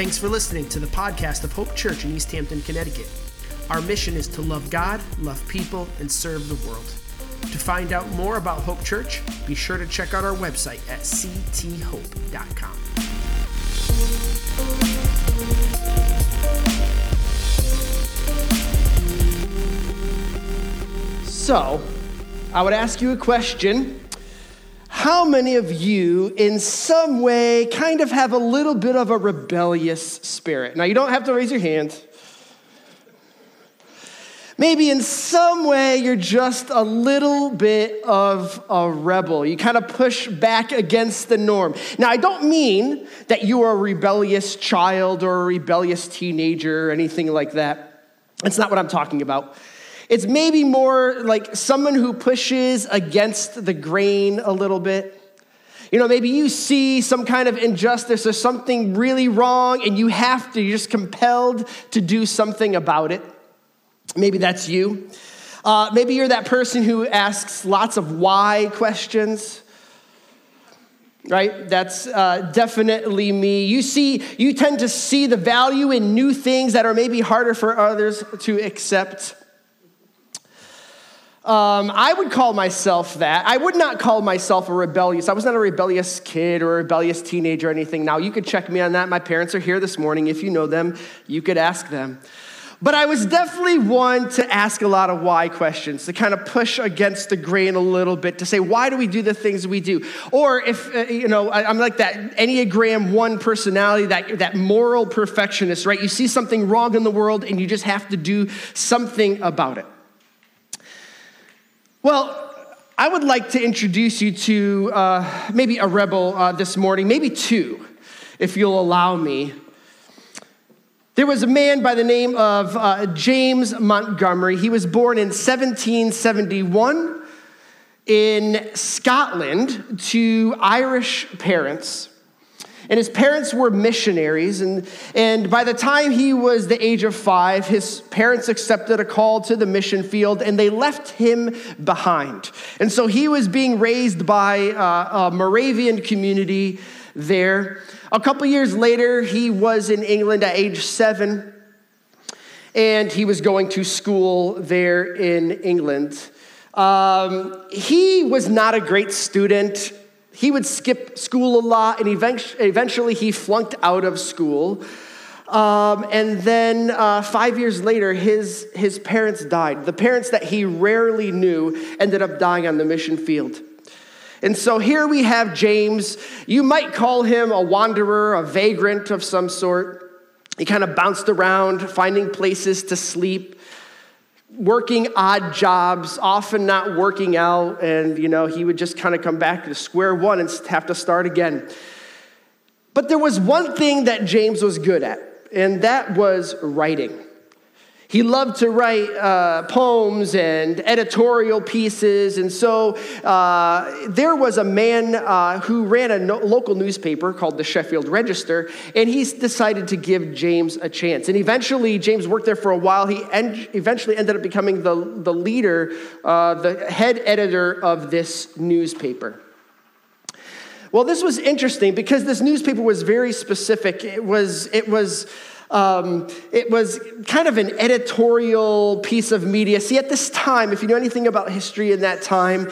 Thanks for listening to the podcast of Hope Church in East Hampton, Connecticut. Our mission is to love God, love people, and serve the world. To find out more about Hope Church, be sure to check out our website at cthope.com. So, I would ask you a question. How many of you, in some way, kind of have a little bit of a rebellious spirit? Now, you don't have to raise your hand. Maybe in some way you're just a little bit of a rebel. You kind of push back against the norm. Now, I don't mean that you are a rebellious child or a rebellious teenager or anything like that. That's not what I'm talking about. It's maybe more like someone who pushes against the grain a little bit. You know, maybe you see some kind of injustice or something really wrong, and you have to, you're just compelled to do something about it. Maybe that's you. Uh, maybe you're that person who asks lots of why questions right that's uh, definitely me you see you tend to see the value in new things that are maybe harder for others to accept um, I would call myself that. I would not call myself a rebellious. I was not a rebellious kid or a rebellious teenager or anything. Now, you could check me on that. My parents are here this morning. If you know them, you could ask them. But I was definitely one to ask a lot of why questions, to kind of push against the grain a little bit, to say, why do we do the things we do? Or if, uh, you know, I, I'm like that Enneagram 1 personality, that, that moral perfectionist, right? You see something wrong in the world and you just have to do something about it. Well, I would like to introduce you to uh, maybe a rebel uh, this morning, maybe two, if you'll allow me. There was a man by the name of uh, James Montgomery. He was born in 1771 in Scotland to Irish parents. And his parents were missionaries. And, and by the time he was the age of five, his parents accepted a call to the mission field and they left him behind. And so he was being raised by uh, a Moravian community there. A couple years later, he was in England at age seven and he was going to school there in England. Um, he was not a great student he would skip school a lot, and eventually he flunked out of school. Um, and then uh, five years later, his, his parents died. The parents that he rarely knew ended up dying on the mission field. And so here we have James. You might call him a wanderer, a vagrant of some sort. He kind of bounced around, finding places to sleep working odd jobs, often not working out, and you know, he would just kind of come back to square one and have to start again. But there was one thing that James was good at, and that was writing. He loved to write uh, poems and editorial pieces. And so uh, there was a man uh, who ran a no- local newspaper called the Sheffield Register, and he decided to give James a chance. And eventually, James worked there for a while. He en- eventually ended up becoming the, the leader, uh, the head editor of this newspaper. Well, this was interesting because this newspaper was very specific. It was, it was, um, it was kind of an editorial piece of media. See, at this time, if you know anything about history in that time,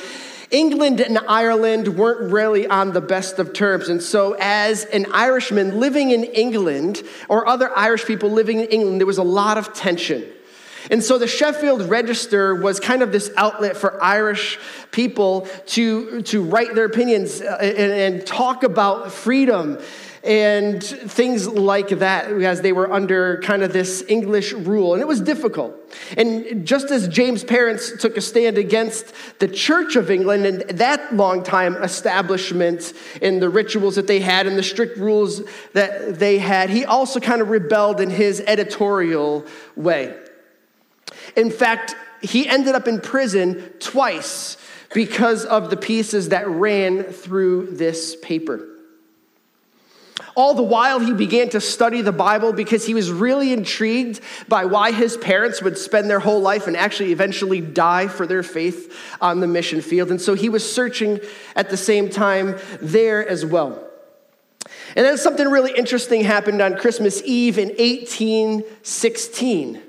England and Ireland weren't really on the best of terms. And so, as an Irishman living in England, or other Irish people living in England, there was a lot of tension. And so the Sheffield Register was kind of this outlet for Irish people to, to write their opinions uh, and, and talk about freedom and things like that as they were under kind of this English rule. And it was difficult. And just as James' parents took a stand against the Church of England and that long time establishment and the rituals that they had and the strict rules that they had, he also kind of rebelled in his editorial way. In fact, he ended up in prison twice because of the pieces that ran through this paper. All the while, he began to study the Bible because he was really intrigued by why his parents would spend their whole life and actually eventually die for their faith on the mission field. And so he was searching at the same time there as well. And then something really interesting happened on Christmas Eve in 1816.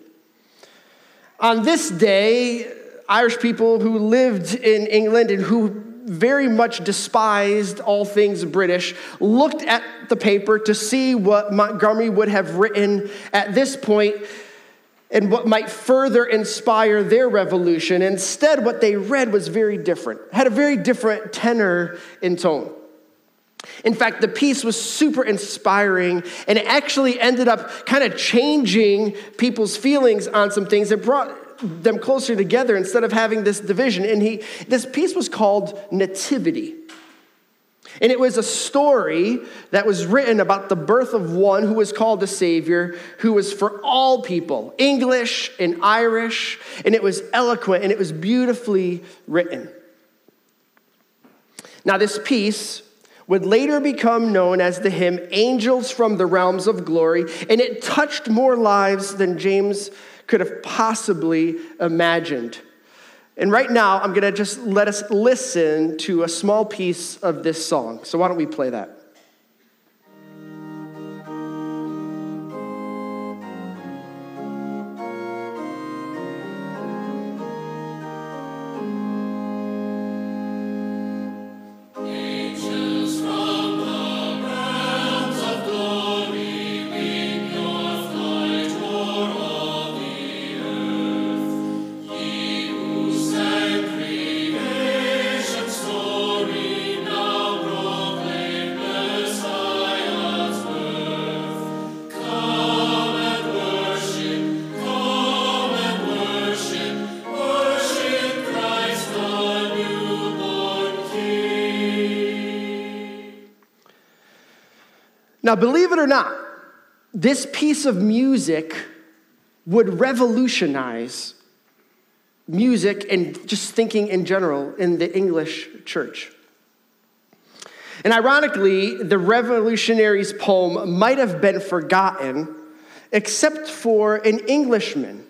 On this day, Irish people who lived in England and who very much despised all things British, looked at the paper to see what Montgomery would have written at this point and what might further inspire their revolution. Instead, what they read was very different, had a very different tenor and tone. In fact, the piece was super inspiring and it actually ended up kind of changing people's feelings on some things. It brought them closer together instead of having this division. And he, this piece was called Nativity. And it was a story that was written about the birth of one who was called a Savior, who was for all people, English and Irish, and it was eloquent and it was beautifully written. Now, this piece would later become known as the hymn Angels from the Realms of Glory, and it touched more lives than James could have possibly imagined. And right now, I'm going to just let us listen to a small piece of this song. So, why don't we play that? Now, believe it or not, this piece of music would revolutionize music and just thinking in general in the English church. And ironically, the revolutionary's poem might have been forgotten except for an Englishman.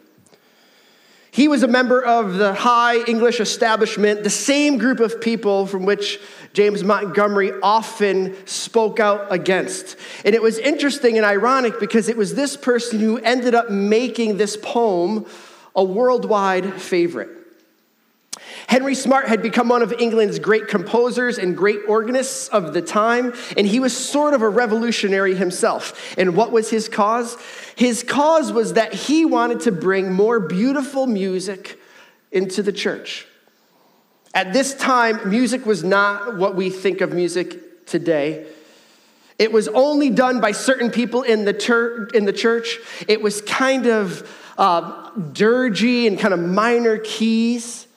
He was a member of the high English establishment, the same group of people from which James Montgomery often spoke out against. And it was interesting and ironic because it was this person who ended up making this poem a worldwide favorite. Henry Smart had become one of England's great composers and great organists of the time, and he was sort of a revolutionary himself. And what was his cause? His cause was that he wanted to bring more beautiful music into the church. At this time, music was not what we think of music today. It was only done by certain people in the, in the church. It was kind of uh, dirgy and kind of minor keys.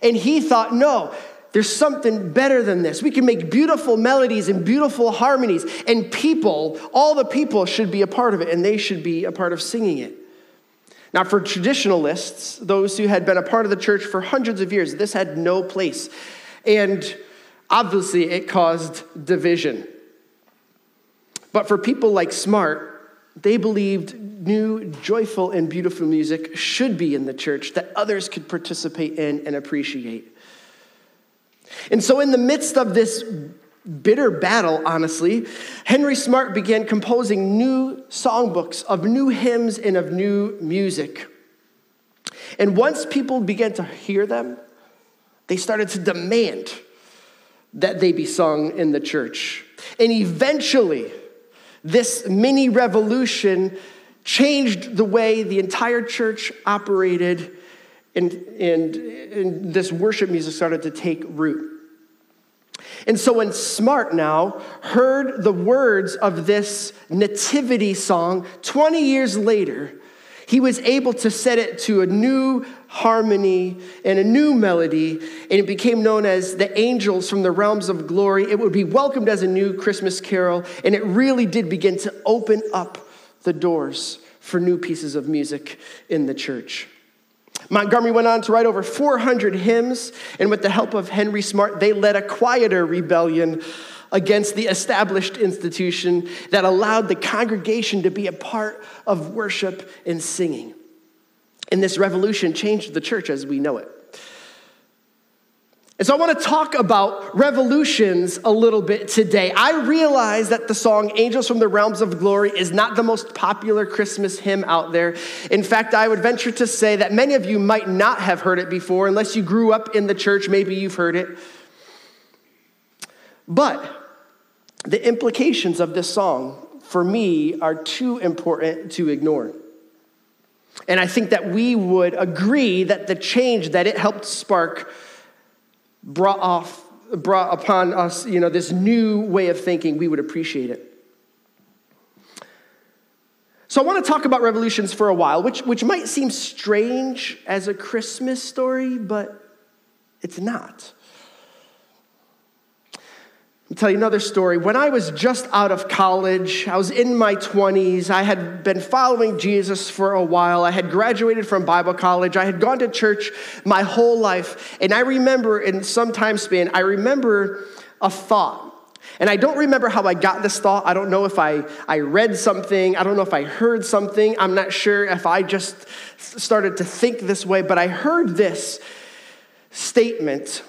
And he thought, no, there's something better than this. We can make beautiful melodies and beautiful harmonies, and people, all the people should be a part of it, and they should be a part of singing it. Now, for traditionalists, those who had been a part of the church for hundreds of years, this had no place. And obviously, it caused division. But for people like Smart, they believed new, joyful, and beautiful music should be in the church that others could participate in and appreciate. And so, in the midst of this bitter battle, honestly, Henry Smart began composing new songbooks of new hymns and of new music. And once people began to hear them, they started to demand that they be sung in the church. And eventually, this mini revolution changed the way the entire church operated, and, and, and this worship music started to take root. And so when Smart now heard the words of this nativity song 20 years later, he was able to set it to a new harmony and a new melody, and it became known as the angels from the realms of glory. It would be welcomed as a new Christmas carol, and it really did begin to open up the doors for new pieces of music in the church. Montgomery went on to write over 400 hymns, and with the help of Henry Smart, they led a quieter rebellion against the established institution that allowed the congregation to be a part of worship and singing. And this revolution changed the church as we know it. And so I want to talk about revolutions a little bit today. I realize that the song Angels from the Realms of Glory is not the most popular Christmas hymn out there. In fact, I would venture to say that many of you might not have heard it before, unless you grew up in the church, maybe you've heard it. But the implications of this song, for me, are too important to ignore. And I think that we would agree that the change that it helped spark brought off brought upon us, you know, this new way of thinking, we would appreciate it. So I want to talk about revolutions for a while, which, which might seem strange as a Christmas story, but it's not. I'll tell you another story. When I was just out of college, I was in my 20s. I had been following Jesus for a while. I had graduated from Bible college. I had gone to church my whole life. And I remember in some time span, I remember a thought. And I don't remember how I got this thought. I don't know if I, I read something. I don't know if I heard something. I'm not sure if I just started to think this way, but I heard this statement,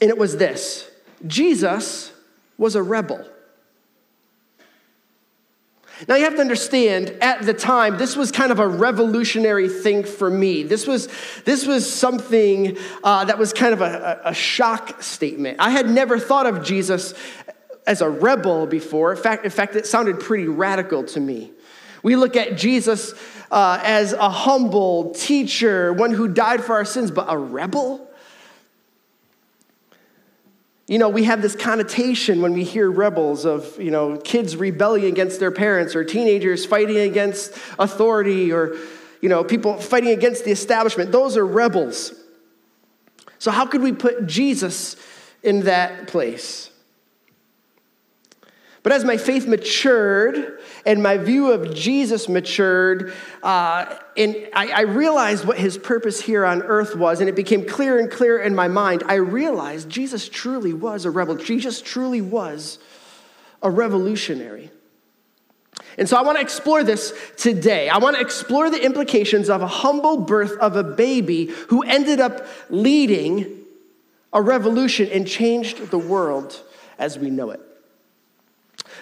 and it was this Jesus was a rebel. Now, you have to understand, at the time, this was kind of a revolutionary thing for me. This was, this was something uh, that was kind of a, a shock statement. I had never thought of Jesus as a rebel before. In fact, in fact it sounded pretty radical to me. We look at Jesus uh, as a humble teacher, one who died for our sins, but a rebel? You know, we have this connotation when we hear rebels of, you know, kids rebelling against their parents or teenagers fighting against authority or, you know, people fighting against the establishment. Those are rebels. So, how could we put Jesus in that place? But as my faith matured and my view of Jesus matured, uh, and I, I realized what his purpose here on earth was, and it became clearer and clearer in my mind. I realized Jesus truly was a rebel. Jesus truly was a revolutionary. And so I want to explore this today. I want to explore the implications of a humble birth of a baby who ended up leading a revolution and changed the world as we know it.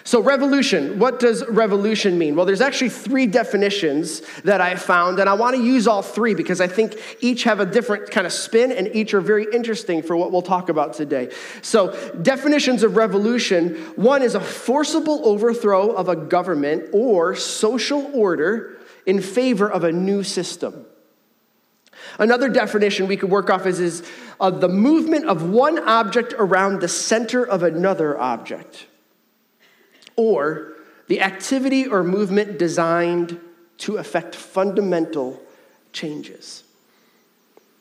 So, revolution, what does revolution mean? Well, there's actually three definitions that I found, and I want to use all three because I think each have a different kind of spin and each are very interesting for what we'll talk about today. So, definitions of revolution one is a forcible overthrow of a government or social order in favor of a new system. Another definition we could work off is, is uh, the movement of one object around the center of another object or the activity or movement designed to effect fundamental changes.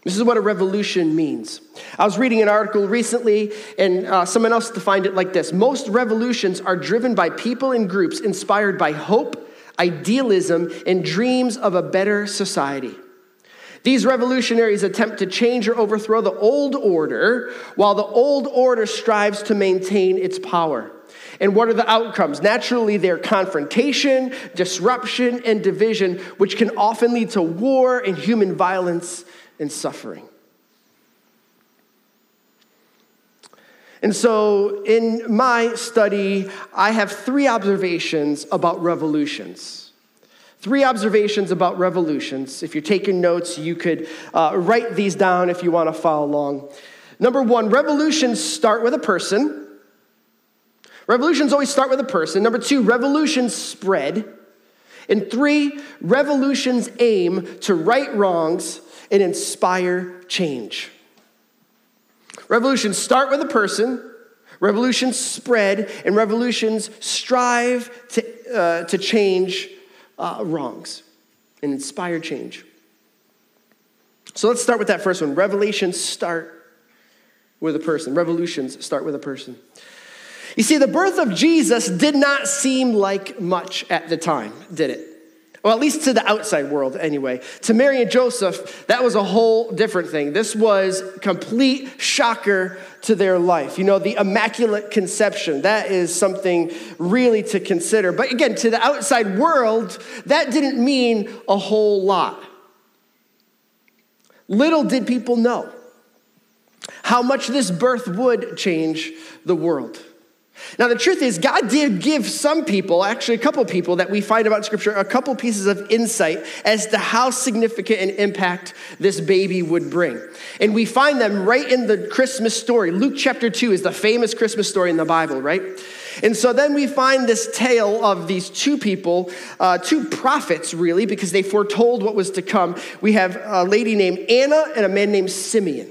This is what a revolution means. I was reading an article recently, and uh, someone else defined it like this Most revolutions are driven by people and groups inspired by hope, idealism, and dreams of a better society. These revolutionaries attempt to change or overthrow the old order, while the old order strives to maintain its power. And what are the outcomes? Naturally, they're confrontation, disruption, and division, which can often lead to war and human violence and suffering. And so, in my study, I have three observations about revolutions. Three observations about revolutions. If you're taking notes, you could uh, write these down if you want to follow along. Number one, revolutions start with a person. Revolutions always start with a person. Number two, revolutions spread. And three, revolutions aim to right wrongs and inspire change. Revolutions start with a person, revolutions spread, and revolutions strive to, uh, to change uh, wrongs and inspire change. So let's start with that first one. Revolutions start with a person. Revolutions start with a person. You see, the birth of Jesus did not seem like much at the time, did it? Well, at least to the outside world, anyway. To Mary and Joseph, that was a whole different thing. This was complete shocker to their life. You know, the immaculate conception, that is something really to consider. But again, to the outside world, that didn't mean a whole lot. Little did people know how much this birth would change the world. Now, the truth is, God did give some people, actually, a couple people that we find about Scripture, a couple pieces of insight as to how significant an impact this baby would bring. And we find them right in the Christmas story. Luke chapter 2 is the famous Christmas story in the Bible, right? And so then we find this tale of these two people, uh, two prophets, really, because they foretold what was to come. We have a lady named Anna and a man named Simeon.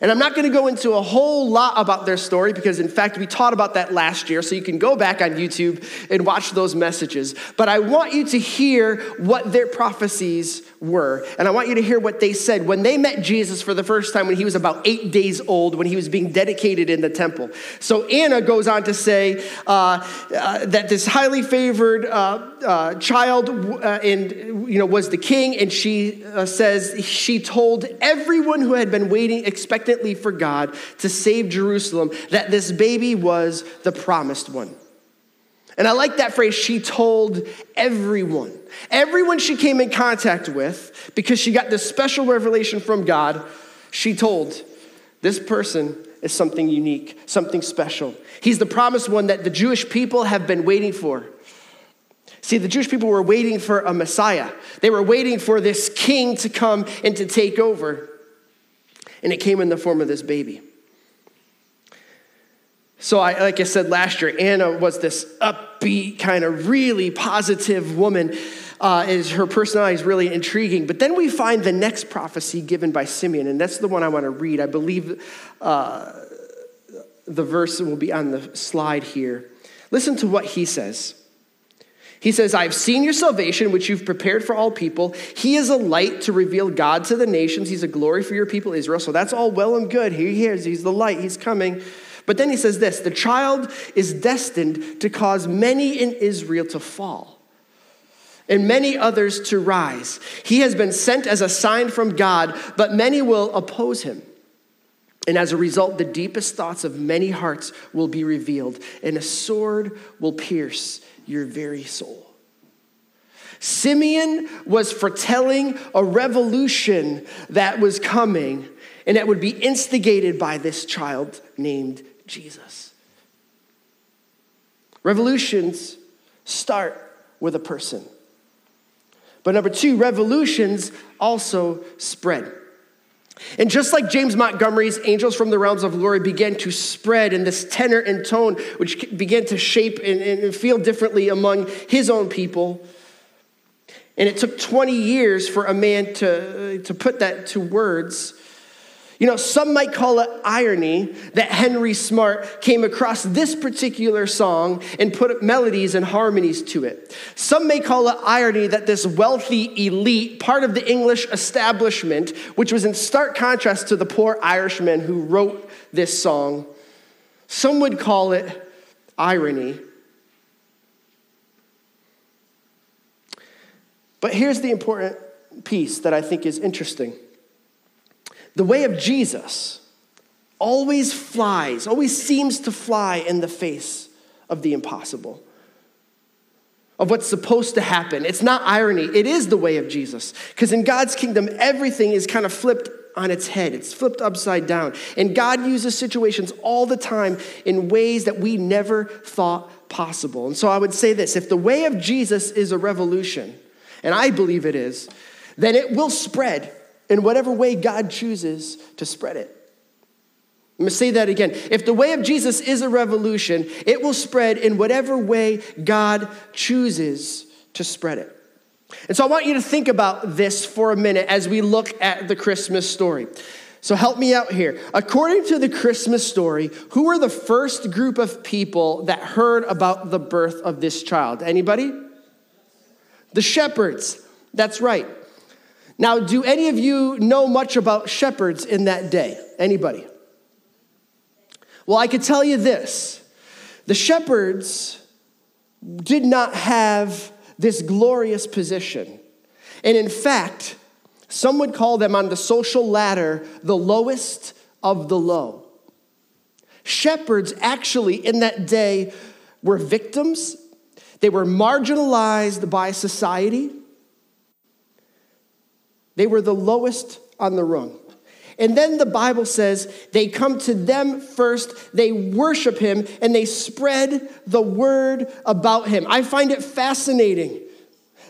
And I'm not going to go into a whole lot about their story because, in fact, we taught about that last year, so you can go back on YouTube and watch those messages. But I want you to hear what their prophecies were. And I want you to hear what they said when they met Jesus for the first time when he was about eight days old, when he was being dedicated in the temple. So Anna goes on to say uh, uh, that this highly favored uh, uh child and, uh, you know, was the king, and she uh, says she told everyone who had been waiting expectantly for God to save Jerusalem that this baby was the promised one. And I like that phrase, she told everyone. Everyone she came in contact with, because she got this special revelation from God, she told this person is something unique, something special. He's the promised one that the Jewish people have been waiting for. See, the Jewish people were waiting for a Messiah. They were waiting for this king to come and to take over. And it came in the form of this baby. So, I, like I said last year, Anna was this upbeat, kind of really positive woman. Uh, is her personality is really intriguing. But then we find the next prophecy given by Simeon, and that's the one I want to read. I believe uh, the verse will be on the slide here. Listen to what he says. He says, I've seen your salvation, which you've prepared for all people. He is a light to reveal God to the nations. He's a glory for your people, Israel. So that's all well and good. Here he is. He's the light. He's coming. But then he says this the child is destined to cause many in Israel to fall and many others to rise. He has been sent as a sign from God, but many will oppose him. And as a result, the deepest thoughts of many hearts will be revealed, and a sword will pierce your very soul. Simeon was foretelling a revolution that was coming and that would be instigated by this child named Jesus. Revolutions start with a person. But number two, revolutions also spread. And just like James Montgomery's Angels from the Realms of Glory began to spread in this tenor and tone, which began to shape and, and feel differently among his own people, and it took 20 years for a man to, uh, to put that to words. You know, some might call it irony that Henry Smart came across this particular song and put melodies and harmonies to it. Some may call it irony that this wealthy elite, part of the English establishment, which was in stark contrast to the poor Irishman who wrote this song, some would call it irony. But here's the important piece that I think is interesting. The way of Jesus always flies, always seems to fly in the face of the impossible, of what's supposed to happen. It's not irony, it is the way of Jesus. Because in God's kingdom, everything is kind of flipped on its head, it's flipped upside down. And God uses situations all the time in ways that we never thought possible. And so I would say this if the way of Jesus is a revolution, and I believe it is, then it will spread in whatever way God chooses to spread it. I'm gonna say that again. If the way of Jesus is a revolution, it will spread in whatever way God chooses to spread it. And so I want you to think about this for a minute as we look at the Christmas story. So help me out here. According to the Christmas story, who were the first group of people that heard about the birth of this child? Anybody? The shepherds. That's right. Now, do any of you know much about shepherds in that day? Anybody? Well, I could tell you this the shepherds did not have this glorious position. And in fact, some would call them on the social ladder the lowest of the low. Shepherds actually in that day were victims, they were marginalized by society. They were the lowest on the rung. And then the Bible says they come to them first, they worship him, and they spread the word about him. I find it fascinating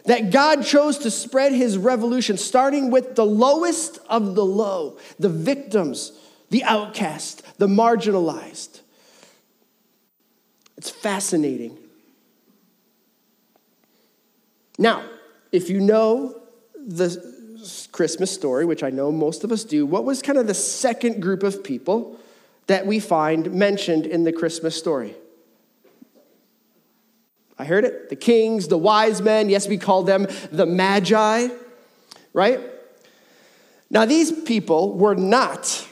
that God chose to spread his revolution, starting with the lowest of the low, the victims, the outcast, the marginalized. It's fascinating. Now, if you know the Christmas story, which I know most of us do, what was kind of the second group of people that we find mentioned in the Christmas story? I heard it. The kings, the wise men. Yes, we call them the magi, right? Now, these people were not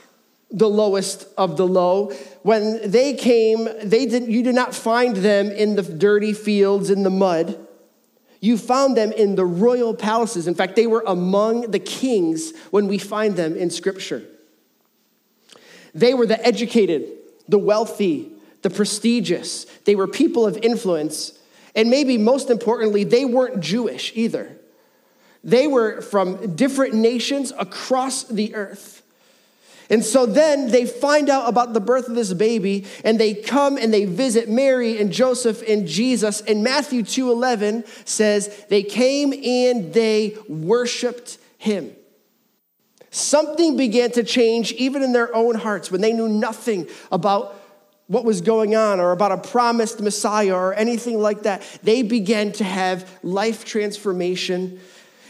the lowest of the low. When they came, they did, you did not find them in the dirty fields in the mud. You found them in the royal palaces. In fact, they were among the kings when we find them in Scripture. They were the educated, the wealthy, the prestigious. They were people of influence. And maybe most importantly, they weren't Jewish either. They were from different nations across the earth. And so then they find out about the birth of this baby and they come and they visit Mary and Joseph and Jesus. And Matthew 2:11 says they came and they worshiped him. Something began to change even in their own hearts when they knew nothing about what was going on or about a promised Messiah or anything like that. They began to have life transformation.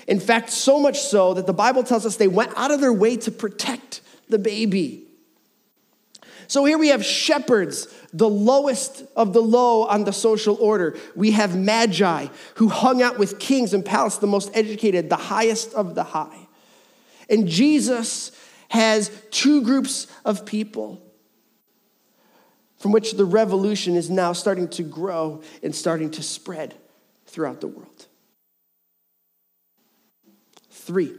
In fact, so much so that the Bible tells us they went out of their way to protect the baby. So here we have shepherds, the lowest of the low on the social order. We have magi who hung out with kings and palace, the most educated, the highest of the high. And Jesus has two groups of people from which the revolution is now starting to grow and starting to spread throughout the world. Three,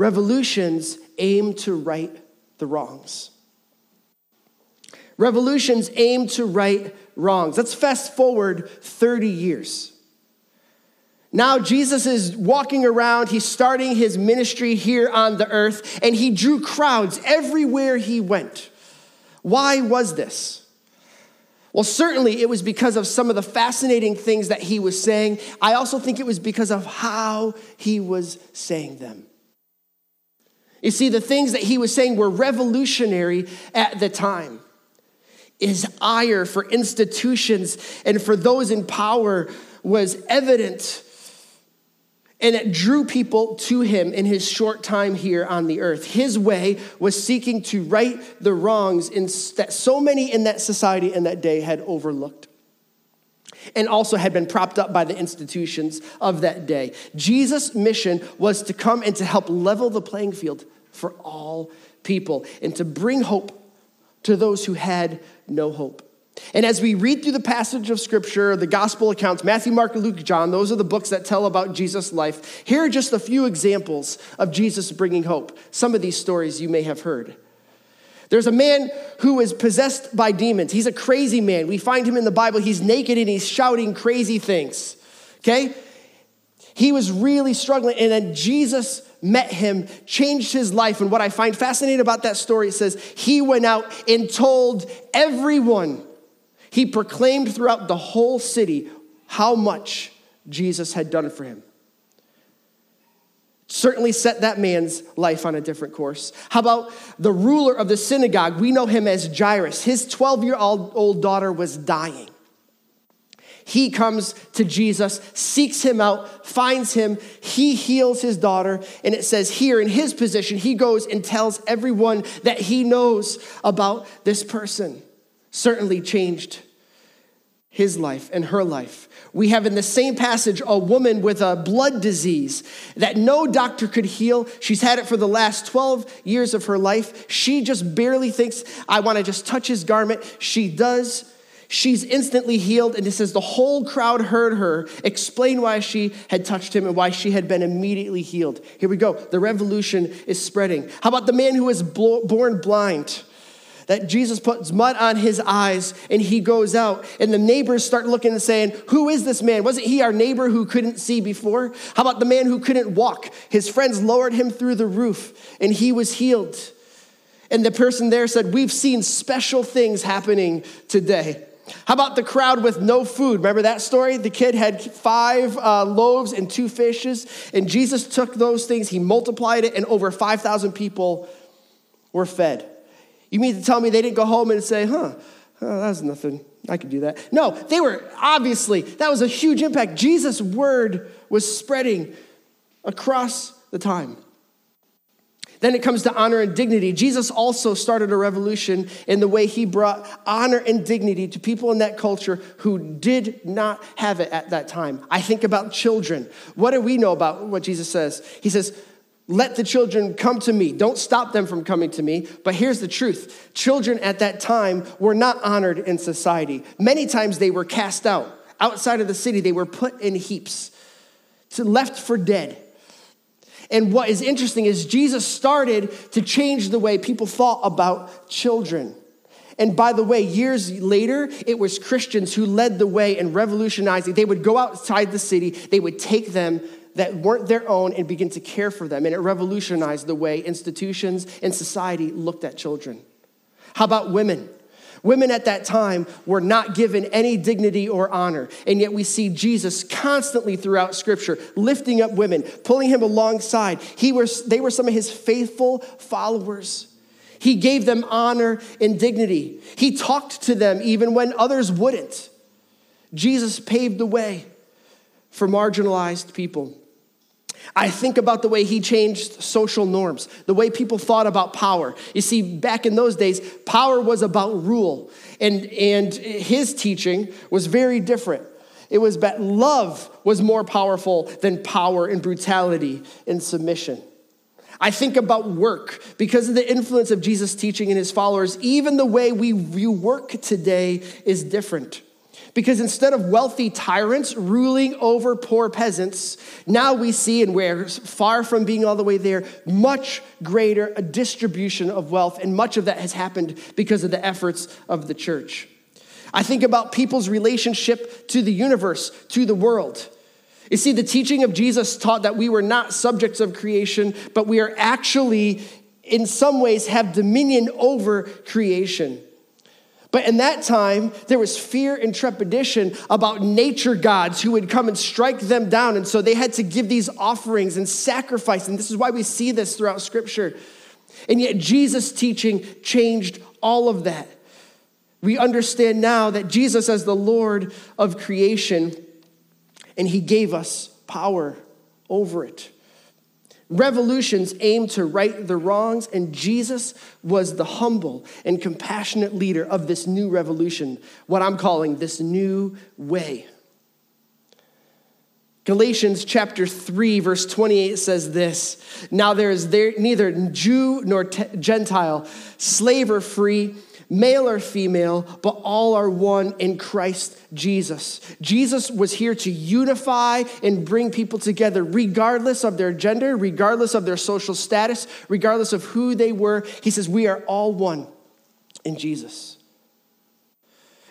revolutions aim to right the wrongs. Revolutions aim to right wrongs. Let's fast forward 30 years. Now, Jesus is walking around, he's starting his ministry here on the earth, and he drew crowds everywhere he went. Why was this? Well, certainly it was because of some of the fascinating things that he was saying. I also think it was because of how he was saying them. You see, the things that he was saying were revolutionary at the time. His ire for institutions and for those in power was evident, and it drew people to him in his short time here on the earth. His way was seeking to right the wrongs in, that so many in that society in that day had overlooked and also had been propped up by the institutions of that day. Jesus' mission was to come and to help level the playing field for all people and to bring hope to those who had no hope. And as we read through the passage of scripture, the gospel accounts, Matthew, Mark, Luke, John, those are the books that tell about Jesus' life. Here are just a few examples of Jesus bringing hope. Some of these stories you may have heard. There's a man who is possessed by demons. He's a crazy man. We find him in the Bible. He's naked and he's shouting crazy things. Okay? He was really struggling. And then Jesus met him, changed his life. And what I find fascinating about that story, it says he went out and told everyone. He proclaimed throughout the whole city how much Jesus had done for him certainly set that man's life on a different course. How about the ruler of the synagogue? We know him as Jairus. His 12 year old daughter was dying. He comes to Jesus, seeks him out, finds him, he heals his daughter, and it says here in his position, he goes and tells everyone that he knows about this person. Certainly changed his life and her life. We have in the same passage a woman with a blood disease that no doctor could heal. She's had it for the last 12 years of her life. She just barely thinks, I want to just touch his garment. She does. She's instantly healed. And it says the whole crowd heard her explain why she had touched him and why she had been immediately healed. Here we go. The revolution is spreading. How about the man who was born blind? That Jesus puts mud on his eyes and he goes out. And the neighbors start looking and saying, Who is this man? Wasn't he our neighbor who couldn't see before? How about the man who couldn't walk? His friends lowered him through the roof and he was healed. And the person there said, We've seen special things happening today. How about the crowd with no food? Remember that story? The kid had five uh, loaves and two fishes, and Jesus took those things, he multiplied it, and over 5,000 people were fed. You mean to tell me they didn't go home and say, huh, oh, was nothing. I could do that. No, they were obviously, that was a huge impact. Jesus' word was spreading across the time. Then it comes to honor and dignity. Jesus also started a revolution in the way he brought honor and dignity to people in that culture who did not have it at that time. I think about children. What do we know about what Jesus says? He says, let the children come to me. Don't stop them from coming to me. But here's the truth children at that time were not honored in society. Many times they were cast out. Outside of the city, they were put in heaps, to left for dead. And what is interesting is Jesus started to change the way people thought about children. And by the way, years later, it was Christians who led the way in revolutionizing. They would go outside the city, they would take them that weren't their own and begin to care for them. And it revolutionized the way institutions and society looked at children. How about women? Women at that time were not given any dignity or honor. And yet we see Jesus constantly throughout Scripture lifting up women, pulling him alongside. He was, they were some of his faithful followers. He gave them honor and dignity. He talked to them even when others wouldn't. Jesus paved the way for marginalized people. I think about the way he changed social norms, the way people thought about power. You see, back in those days, power was about rule, and, and his teaching was very different. It was that love was more powerful than power and brutality and submission. I think about work because of the influence of Jesus' teaching and his followers. Even the way we view work today is different. Because instead of wealthy tyrants ruling over poor peasants, now we see, and we're far from being all the way there, much greater a distribution of wealth, and much of that has happened because of the efforts of the church. I think about people's relationship to the universe, to the world. You see, the teaching of Jesus taught that we were not subjects of creation, but we are actually, in some ways, have dominion over creation. But in that time, there was fear and trepidation about nature gods who would come and strike them down. And so they had to give these offerings and sacrifice. And this is why we see this throughout Scripture. And yet, Jesus' teaching changed all of that. We understand now that Jesus, as the Lord of creation, and He gave us power over it. Revolutions aim to right the wrongs, and Jesus was the humble and compassionate leader of this new revolution, what I'm calling this new way. Galatians chapter 3, verse 28 says this Now there is there neither Jew nor Gentile, slave or free male or female, but all are one in Christ Jesus. Jesus was here to unify and bring people together, regardless of their gender, regardless of their social status, regardless of who they were. He says, We are all one in Jesus.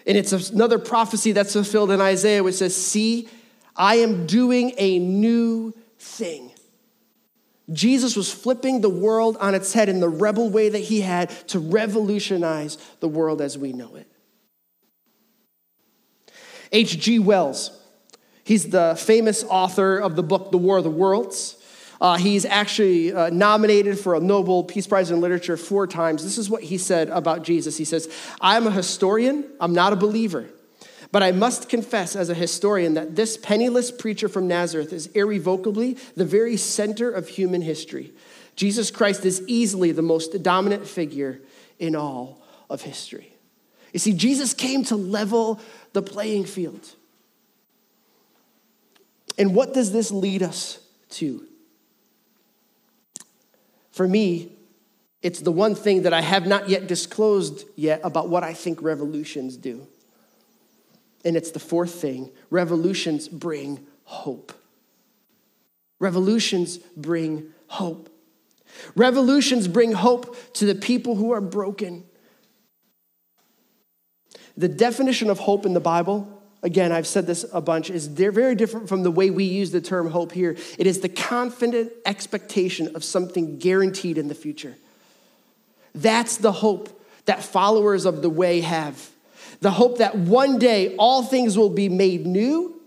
And it's another prophecy that's fulfilled in Isaiah, which says, See, I am doing a new thing. Jesus was flipping the world on its head in the rebel way that he had to revolutionize the world as we know it. H.G. Wells, he's the famous author of the book The War of the Worlds. Uh, he's actually uh, nominated for a Nobel Peace Prize in Literature four times. This is what he said about Jesus. He says, I'm a historian, I'm not a believer. But I must confess, as a historian, that this penniless preacher from Nazareth is irrevocably the very center of human history. Jesus Christ is easily the most dominant figure in all of history. You see, Jesus came to level the playing field. And what does this lead us to? For me, it's the one thing that I have not yet disclosed yet about what I think revolutions do. And it's the fourth thing revolutions bring hope. Revolutions bring hope. Revolutions bring hope to the people who are broken. The definition of hope in the Bible, again, I've said this a bunch, is they're very different from the way we use the term hope here. It is the confident expectation of something guaranteed in the future. That's the hope that followers of the way have. The hope that one day all things will be made new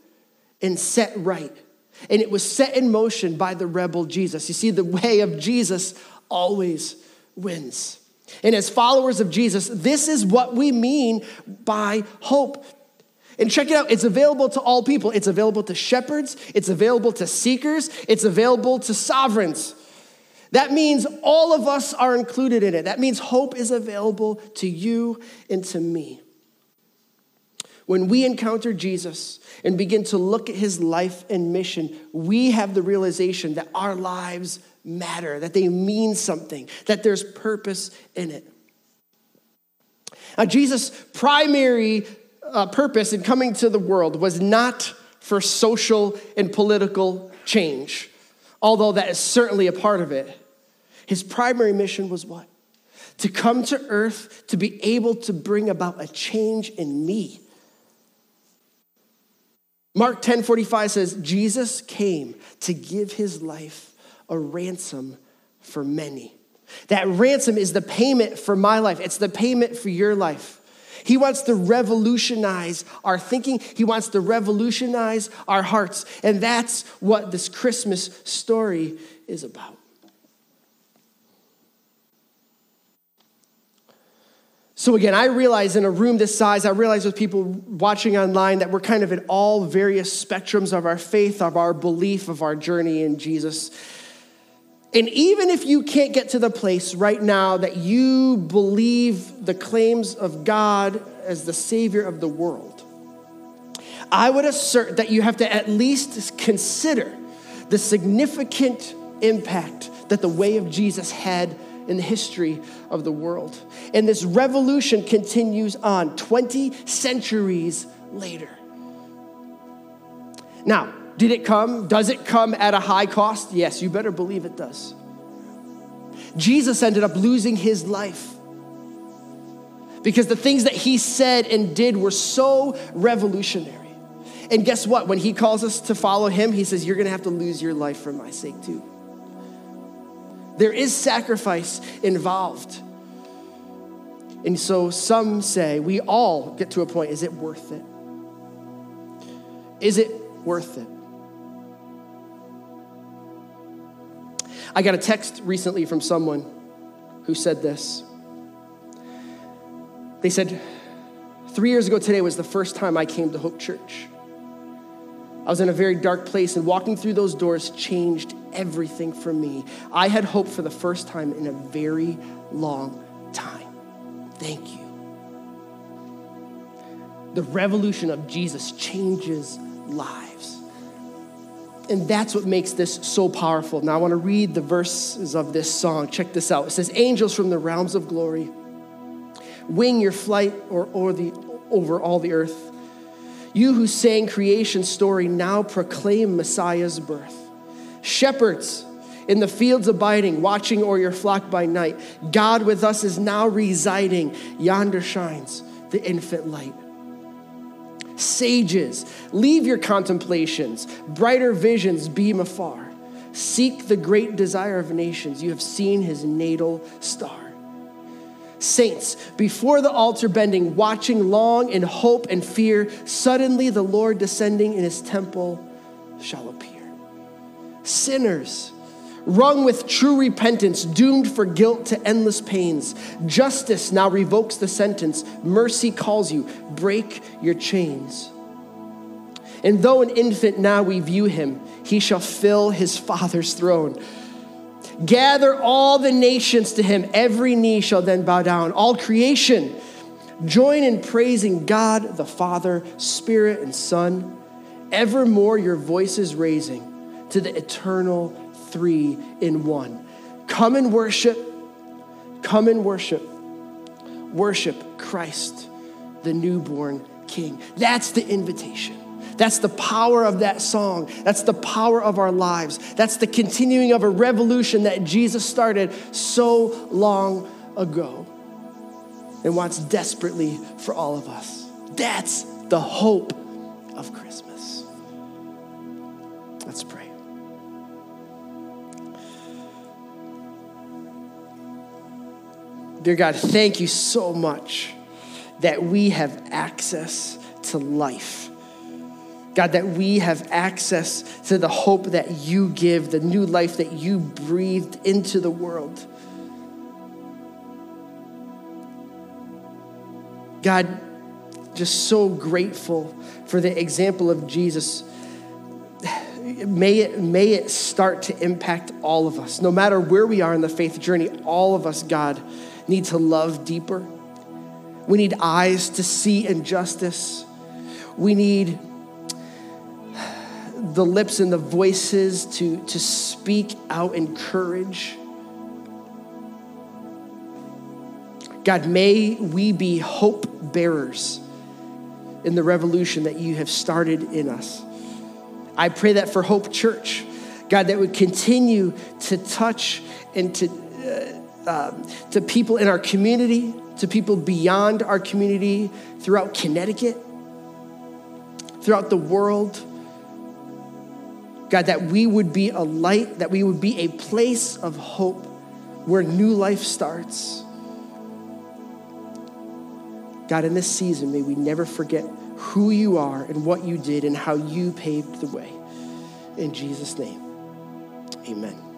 and set right. And it was set in motion by the rebel Jesus. You see, the way of Jesus always wins. And as followers of Jesus, this is what we mean by hope. And check it out, it's available to all people. It's available to shepherds, it's available to seekers, it's available to sovereigns. That means all of us are included in it. That means hope is available to you and to me. When we encounter Jesus and begin to look at his life and mission, we have the realization that our lives matter, that they mean something, that there's purpose in it. Now, Jesus' primary uh, purpose in coming to the world was not for social and political change, although that is certainly a part of it. His primary mission was what? To come to earth to be able to bring about a change in me. Mark 10 45 says, Jesus came to give his life a ransom for many. That ransom is the payment for my life, it's the payment for your life. He wants to revolutionize our thinking. He wants to revolutionize our hearts. And that's what this Christmas story is about. So, again, I realize in a room this size, I realize with people watching online that we're kind of at all various spectrums of our faith, of our belief, of our journey in Jesus. And even if you can't get to the place right now that you believe the claims of God as the Savior of the world, I would assert that you have to at least consider the significant impact that the way of Jesus had in the history of the world. And this revolution continues on 20 centuries later. Now, did it come? Does it come at a high cost? Yes, you better believe it does. Jesus ended up losing his life because the things that he said and did were so revolutionary. And guess what? When he calls us to follow him, he says, You're gonna have to lose your life for my sake too. There is sacrifice involved. And so some say, we all get to a point is it worth it? Is it worth it? I got a text recently from someone who said this. They said, Three years ago today was the first time I came to Hope Church. I was in a very dark place, and walking through those doors changed everything for me. I had hope for the first time in a very long time. Thank you. The revolution of Jesus changes lives. And that's what makes this so powerful. Now, I want to read the verses of this song. Check this out. It says, Angels from the realms of glory, wing your flight or, or the, over all the earth. You who sang creation's story now proclaim Messiah's birth. Shepherds in the fields abiding, watching o'er your flock by night. God with us is now residing. Yonder shines the infant light. Sages, leave your contemplations, brighter visions beam afar. Seek the great desire of nations. You have seen his natal star. Saints, before the altar bending, watching long in hope and fear, suddenly the Lord descending in his temple shall appear sinners, wrung with true repentance, doomed for guilt to endless pains. Justice now revokes the sentence. Mercy calls you, break your chains. And though an infant now we view him, he shall fill his father's throne. Gather all the nations to him, every knee shall then bow down. All creation join in praising God the Father, Spirit, and Son, evermore your voices raising to the eternal three in one. Come and worship, come and worship, worship Christ, the newborn King. That's the invitation. That's the power of that song. That's the power of our lives. That's the continuing of a revolution that Jesus started so long ago and wants desperately for all of us. That's the hope of Christmas. Let's pray. Dear God, thank you so much that we have access to life. God, that we have access to the hope that you give, the new life that you breathed into the world. God, just so grateful for the example of Jesus. May it, may it start to impact all of us. No matter where we are in the faith journey, all of us, God, need to love deeper. We need eyes to see injustice. We need the lips and the voices to, to speak out in courage. God, may we be hope bearers in the revolution that you have started in us. I pray that for Hope Church, God, that would continue to touch and to, uh, uh, to people in our community, to people beyond our community, throughout Connecticut, throughout the world. God, that we would be a light, that we would be a place of hope where new life starts. God, in this season, may we never forget who you are and what you did and how you paved the way. In Jesus' name, amen.